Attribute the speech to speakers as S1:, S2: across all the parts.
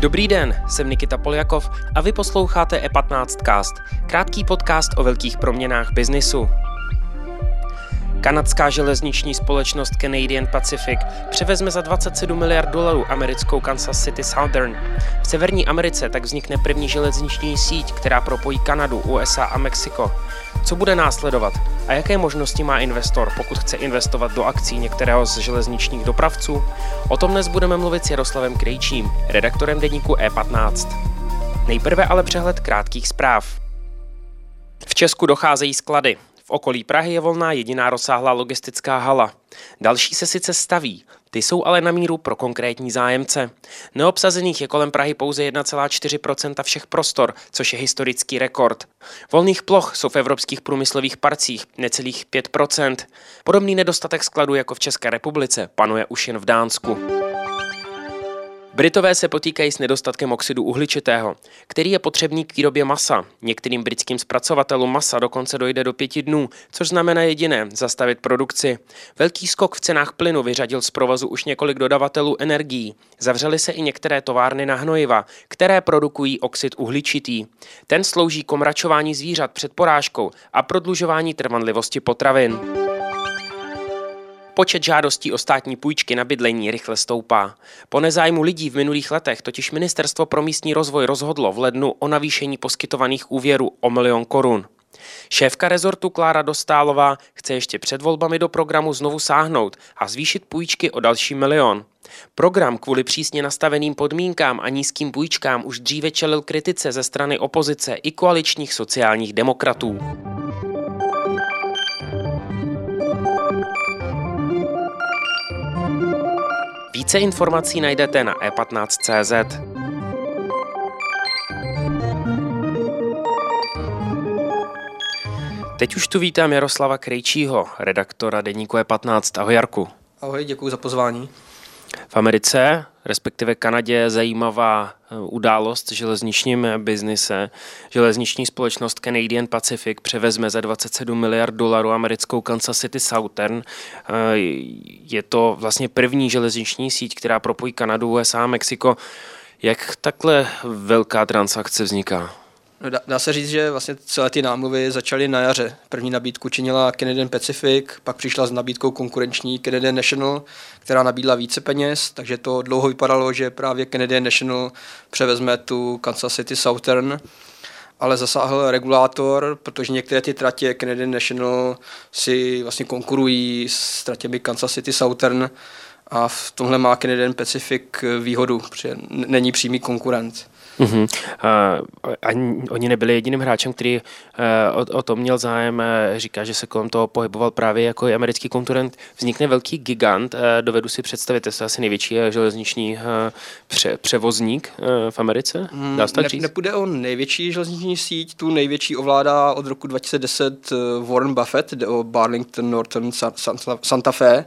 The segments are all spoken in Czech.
S1: Dobrý den, jsem Nikita Poljakov a vy posloucháte E15cast, krátký podcast o velkých proměnách biznisu. Kanadská železniční společnost Canadian Pacific převezme za 27 miliard dolarů americkou Kansas City Southern. V Severní Americe tak vznikne první železniční síť, která propojí Kanadu, USA a Mexiko. Co bude následovat a jaké možnosti má investor, pokud chce investovat do akcí některého z železničních dopravců? O tom dnes budeme mluvit s Jaroslavem Krejčím, redaktorem deníku E15. Nejprve ale přehled krátkých zpráv. V Česku docházejí sklady. V okolí Prahy je volná jediná rozsáhlá logistická hala. Další se sice staví, ty jsou ale na míru pro konkrétní zájemce. Neobsazených je kolem Prahy pouze 1,4% všech prostor, což je historický rekord. Volných ploch jsou v evropských průmyslových parcích necelých 5% Podobný nedostatek skladů jako v České republice panuje už jen v Dánsku. Britové se potýkají s nedostatkem oxidu uhličitého, který je potřebný k výrobě masa. Některým britským zpracovatelům masa dokonce dojde do pěti dnů, což znamená jediné zastavit produkci. Velký skok v cenách plynu vyřadil z provozu už několik dodavatelů energií. Zavřely se i některé továrny na hnojiva, které produkují oxid uhličitý. Ten slouží k omračování zvířat před porážkou a prodlužování trvanlivosti potravin. Počet žádostí o státní půjčky na bydlení rychle stoupá. Po nezájmu lidí v minulých letech totiž Ministerstvo pro místní rozvoj rozhodlo v lednu o navýšení poskytovaných úvěrů o milion korun. Šéfka rezortu Klára Dostálová chce ještě před volbami do programu znovu sáhnout a zvýšit půjčky o další milion. Program kvůli přísně nastaveným podmínkám a nízkým půjčkám už dříve čelil kritice ze strany opozice i koaličních sociálních demokratů. Více informací najdete na e15.cz. Teď už tu vítám Jaroslava Krejčího, redaktora deníku E15. Ahoj Jarku.
S2: Ahoj, děkuji za pozvání.
S1: V Americe, respektive Kanadě, je zajímavá eh, událost v železničním biznise. Železniční společnost Canadian Pacific převezme za 27 miliard dolarů americkou Kansas City Southern. Eh, je to vlastně první železniční síť, která propojí Kanadu, USA a Mexiko. Jak takhle velká transakce vzniká?
S2: No, dá, dá se říct, že vlastně celé ty námluvy začaly na jaře. První nabídku činila Canadian Pacific, pak přišla s nabídkou konkurenční Canadian National, která nabídla více peněz, takže to dlouho vypadalo, že právě Canadian National převezme tu Kansas City Southern, ale zasáhl regulátor, protože některé ty tratě Canadian National si vlastně konkurují s tratěmi Kansas City Southern a v tomhle má Canadian Pacific výhodu, protože není přímý konkurent.
S1: Uh-huh. Uh, ani, oni nebyli jediným hráčem, který uh, o, o tom měl zájem. Uh, říká, že se kolem toho pohyboval právě jako americký konkurent. Vznikne velký gigant. Uh, dovedu si představit, to je asi největší uh, železniční uh, pře, převozník uh, v Americe.
S2: Hmm, Dá se tak ne, říct? Nepůjde o největší železniční síť. Tu největší ovládá od roku 2010 uh, Warren Buffett, jde o Barlington Norton Santa, Santa Fe.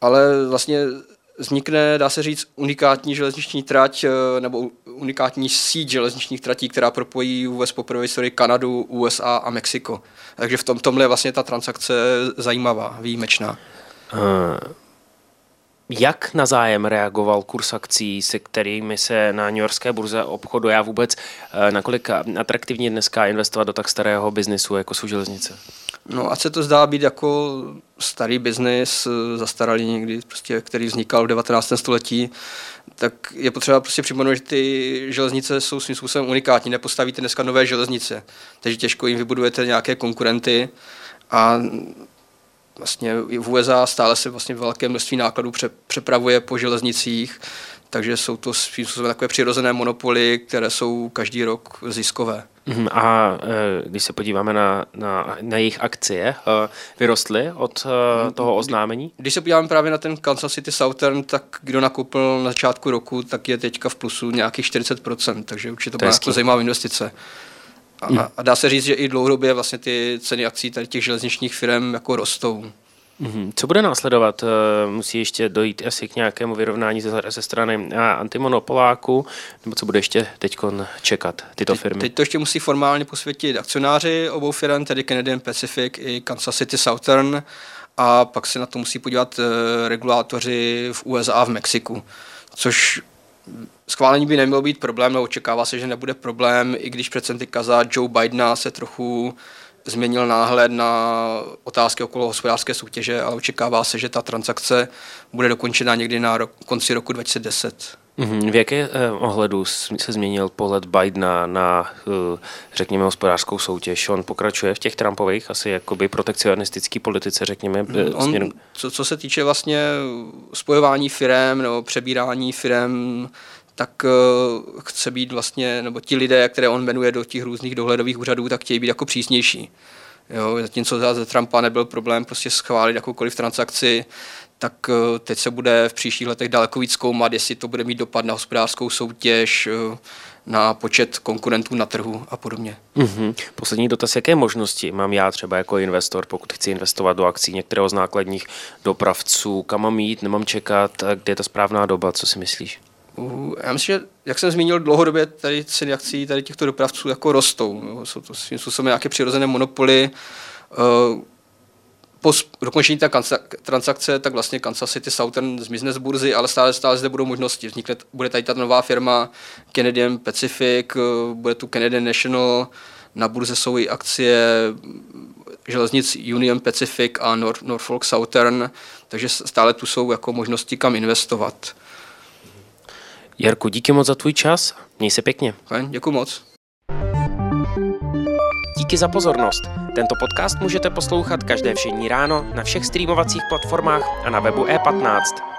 S2: Ale vlastně vznikne, dá se říct, unikátní železniční trať eh, nebo unikátní síť železničních tratí, která propojí vůbec poprvé historii Kanadu, USA a Mexiko. Takže v tom, tomhle je vlastně ta transakce zajímavá, výjimečná. Uh,
S1: jak na zájem reagoval kurz akcí, se kterými se na New Yorkské burze obchoduje a vůbec uh, nakolik atraktivně dneska investovat do tak starého biznisu, jako jsou železnice?
S2: No a se to zdá být jako starý biznis, eh, zastaralý někdy, prostě, který vznikal v 19. století, tak je potřeba prostě připomenout, že ty železnice jsou svým způsobem unikátní. Nepostavíte dneska nové železnice, takže těžko jim vybudujete nějaké konkurenty a vlastně v USA stále se vlastně velké množství nákladů přepravuje po železnicích, takže jsou to svým způsobem takové přirozené monopoly, které jsou každý rok ziskové.
S1: Mhm, a e, když se podíváme na, na, na jejich akcie, e, vyrostly od e, toho oznámení?
S2: Když se podíváme právě na ten Kansas City Southern, tak kdo nakoupil na začátku roku, tak je teďka v plusu nějakých 40%, takže určitě to, to byla jako zajímavá investice. A, a dá se říct, že i dlouhodobě vlastně ty ceny akcí tady těch železničních firm jako rostou.
S1: Mm-hmm. Co bude následovat? Eh, musí ještě dojít asi k nějakému vyrovnání ze, ze strany eh, antimonopoláku, nebo co bude ještě teď čekat tyto
S2: teď,
S1: firmy?
S2: Teď to ještě musí formálně posvětit akcionáři obou firm, tedy Canadian Pacific i Kansas City Southern, a pak se na to musí podívat eh, regulátoři v USA a v Mexiku, což schválení by nemělo být problém, no očekává se, že nebude problém, i když před za Joe Bidena se trochu změnil náhled na otázky okolo hospodářské soutěže, ale očekává se, že ta transakce bude dokončena někdy na rok, konci roku 2010.
S1: Mm-hmm. V jaké eh, ohledu se změnil pohled Bidena na, eh, řekněme, hospodářskou soutěž? On pokračuje v těch Trumpových, asi jakoby protekcionistický politice, řekněme.
S2: Eh, On, směrem... co, co se týče vlastně spojování firem nebo přebírání firem, tak uh, chce být vlastně, nebo ti lidé, které on jmenuje do těch různých dohledových úřadů, tak chtějí být jako přísnější. Jo, zatímco za Trumpa nebyl problém prostě schválit jakoukoliv transakci, tak uh, teď se bude v příštích letech daleko víc zkoumat, jestli to bude mít dopad na hospodářskou soutěž, uh, na počet konkurentů na trhu a podobně.
S1: Mm-hmm. Poslední dotaz, jaké možnosti mám já třeba jako investor, pokud chci investovat do akcí některého z nákladních dopravců, kam mám jít, nemám čekat, kde je ta správná doba, co si myslíš?
S2: Já myslím, že, jak jsem zmínil, dlouhodobě tady ceny akcí tady těchto dopravců jako rostou. Jo. Jsou to svým způsobem nějaké přirozené monopoly. Uh, po dokončení té transakce, tak vlastně Kansas City Southern zmizne z burzy, ale stále, stále zde budou možnosti. Vznikne, bude tady ta nová firma Canadian Pacific, uh, bude tu Canadian National, na burze jsou i akcie železnic Union Pacific a Norfolk Southern, takže stále tu jsou jako možnosti, kam investovat.
S1: Jarku, díky moc za tvůj čas. Měj se pěkně.
S2: Děkuji moc.
S1: Díky za pozornost. Tento podcast můžete poslouchat každé všední ráno na všech streamovacích platformách a na webu e15.